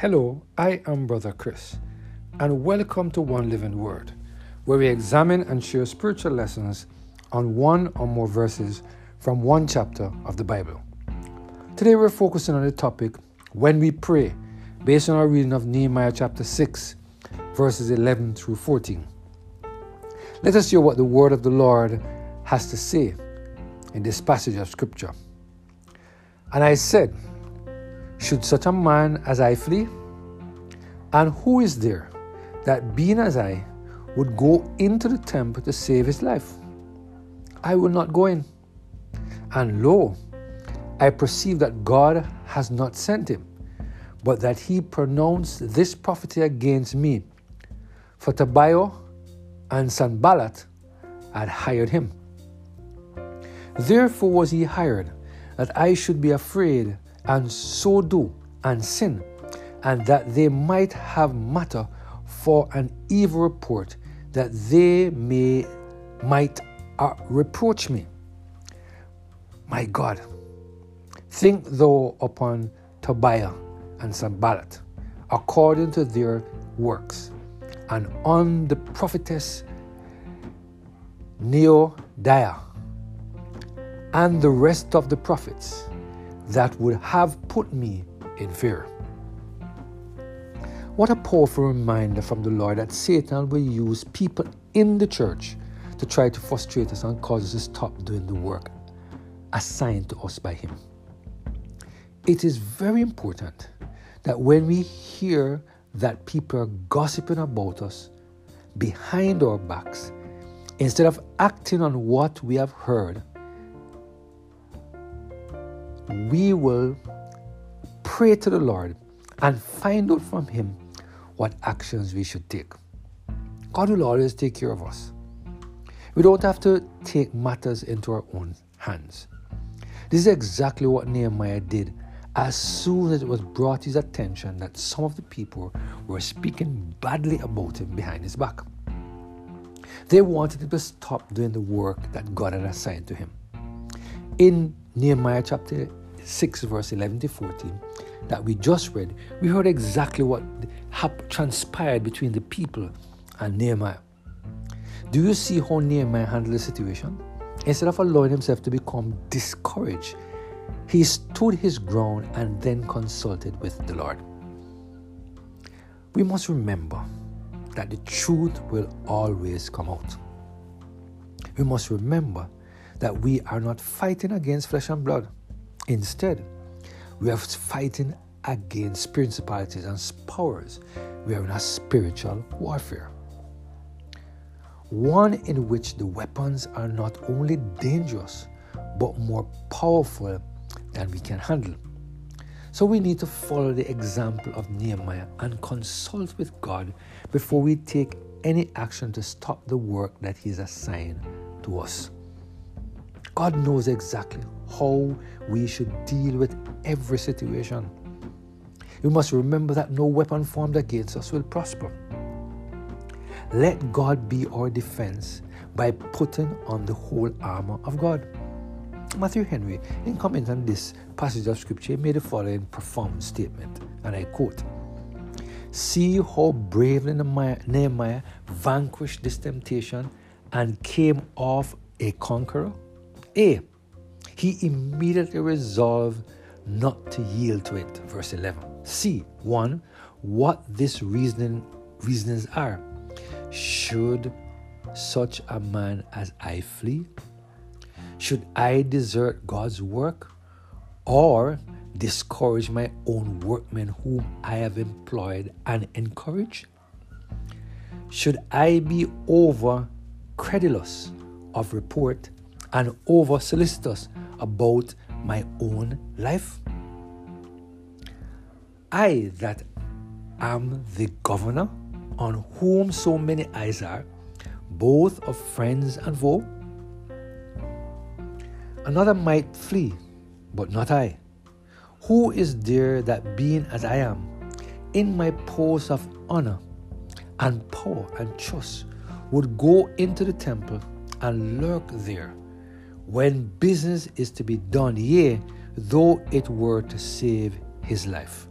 Hello, I am Brother Chris, and welcome to One Living Word, where we examine and share spiritual lessons on one or more verses from one chapter of the Bible. Today we're focusing on the topic when we pray, based on our reading of Nehemiah chapter 6, verses 11 through 14. Let us hear what the word of the Lord has to say in this passage of scripture. And I said, Should such a man as I flee? And who is there that, being as I, would go into the temple to save his life? I will not go in. And lo, I perceive that God has not sent him, but that he pronounced this prophecy against me. For Tobiah and Sanballat had hired him. Therefore was he hired, that I should be afraid, and so do, and sin, and that they might have matter for an evil report, that they may might uh, reproach me. My God, think thou upon Tobiah and Sanballat, according to their works, and on the prophetess Noadiah and the rest of the prophets that would have put me in fear. What a powerful reminder from the Lord that Satan will use people in the church to try to frustrate us and cause us to stop doing the work assigned to us by Him. It is very important that when we hear that people are gossiping about us behind our backs, instead of acting on what we have heard, we will pray to the Lord and find out from Him what actions we should take. God will always take care of us. We don't have to take matters into our own hands. This is exactly what Nehemiah did as soon as it was brought to his attention that some of the people were speaking badly about him behind his back. They wanted him to stop doing the work that God had assigned to him. In Nehemiah chapter 6, verse 11 to 14, that we just read, we heard exactly what transpired between the people and Nehemiah. Do you see how Nehemiah handled the situation? Instead of allowing himself to become discouraged, he stood his ground and then consulted with the Lord. We must remember that the truth will always come out. We must remember that we are not fighting against flesh and blood. Instead, we are fighting against principalities and powers. We are in a spiritual warfare. One in which the weapons are not only dangerous, but more powerful than we can handle. So we need to follow the example of Nehemiah and consult with God before we take any action to stop the work that He's assigned to us. God knows exactly how we should deal with every situation. We must remember that no weapon formed against us will prosper. Let God be our defense by putting on the whole armor of God. Matthew Henry, in commenting on this passage of scripture, made the following profound statement, and I quote See how bravely Nehemiah vanquished this temptation and came off a conqueror. A. He immediately resolved not to yield to it. Verse 11. C. 1. What this reasoning reasons are. Should such a man as I flee? Should I desert God's work or discourage my own workmen whom I have employed and encouraged? Should I be over credulous of report and over solicitous about my own life? I that am the governor on whom so many eyes are, both of friends and foe? Another might flee, but not I. Who is there that, being as I am, in my post of honor and power and trust, would go into the temple and lurk there when business is to be done, yea, though it were to save his life?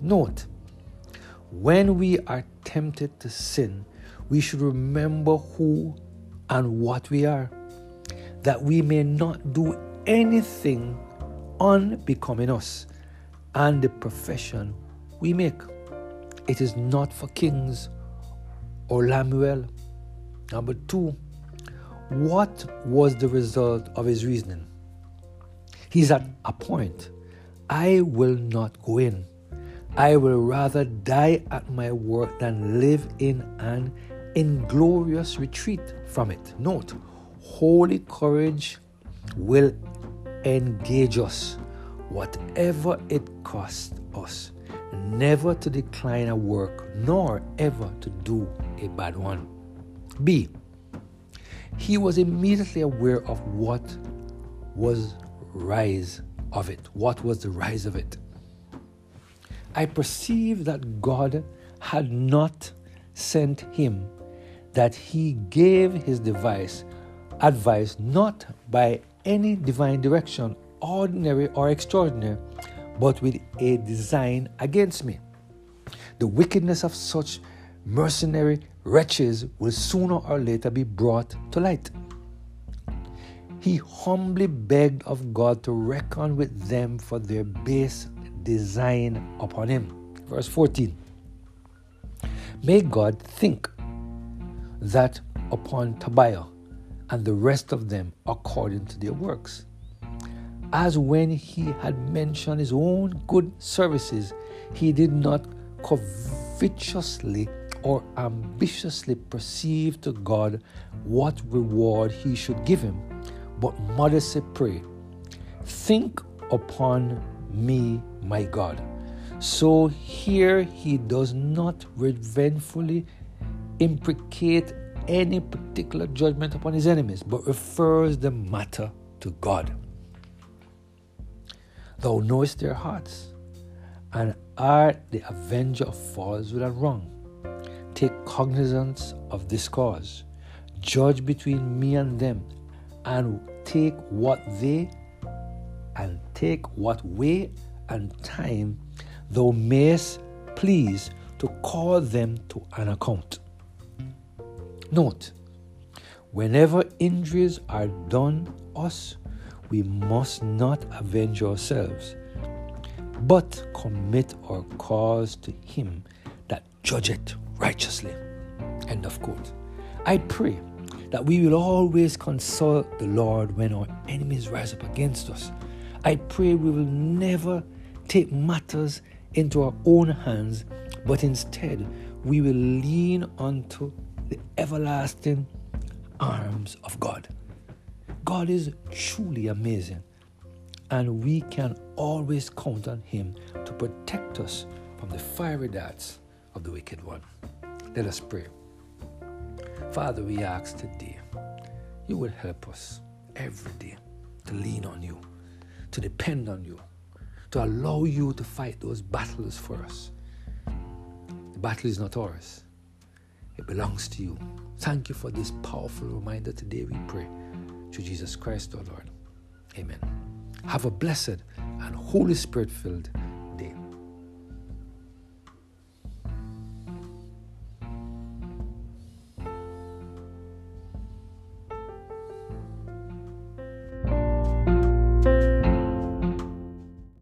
Note, when we are tempted to sin, we should remember who and what we are, that we may not do anything unbecoming us and the profession we make. It is not for kings or Lemuel. Number two, what was the result of his reasoning? He's at a point. I will not go in. I will rather die at my work than live in an inglorious retreat from it. Note, holy courage will engage us, whatever it costs us, never to decline a work, nor ever to do a bad one. B. He was immediately aware of what was rise of it. What was the rise of it? I perceive that God had not sent him, that he gave his device advice not by any divine direction, ordinary or extraordinary, but with a design against me. The wickedness of such mercenary wretches will sooner or later be brought to light. He humbly begged of God to reckon with them for their base design upon him. Verse 14. May God think that upon Tobiah and the rest of them according to their works. As when he had mentioned his own good services, he did not covetously or ambitiously perceive to God what reward he should give him, but modestly pray, Think upon me, my God. So here he does not revengefully imprecate any particular judgment upon his enemies, but refers the matter to God. Thou knowest their hearts, and art the avenger of falsehood and wrong. Take cognizance of this cause, judge between me and them, and take what they and take what way and time thou mayest please to call them to an account. Note, whenever injuries are done us, we must not avenge ourselves, but commit our cause to him that judgeth righteously. End of quote. I pray that we will always consult the Lord when our enemies rise up against us. I pray we will never take matters into our own hands, but instead we will lean onto the everlasting arms of God. God is truly amazing, and we can always count on Him to protect us from the fiery darts of the wicked one. Let us pray. Father, we ask today you will help us every day to lean on you, to depend on you, to allow you to fight those battles for us. The battle is not ours, it belongs to you. Thank you for this powerful reminder today, we pray. Through Jesus Christ, our Lord. Amen. Have a blessed and Holy Spirit filled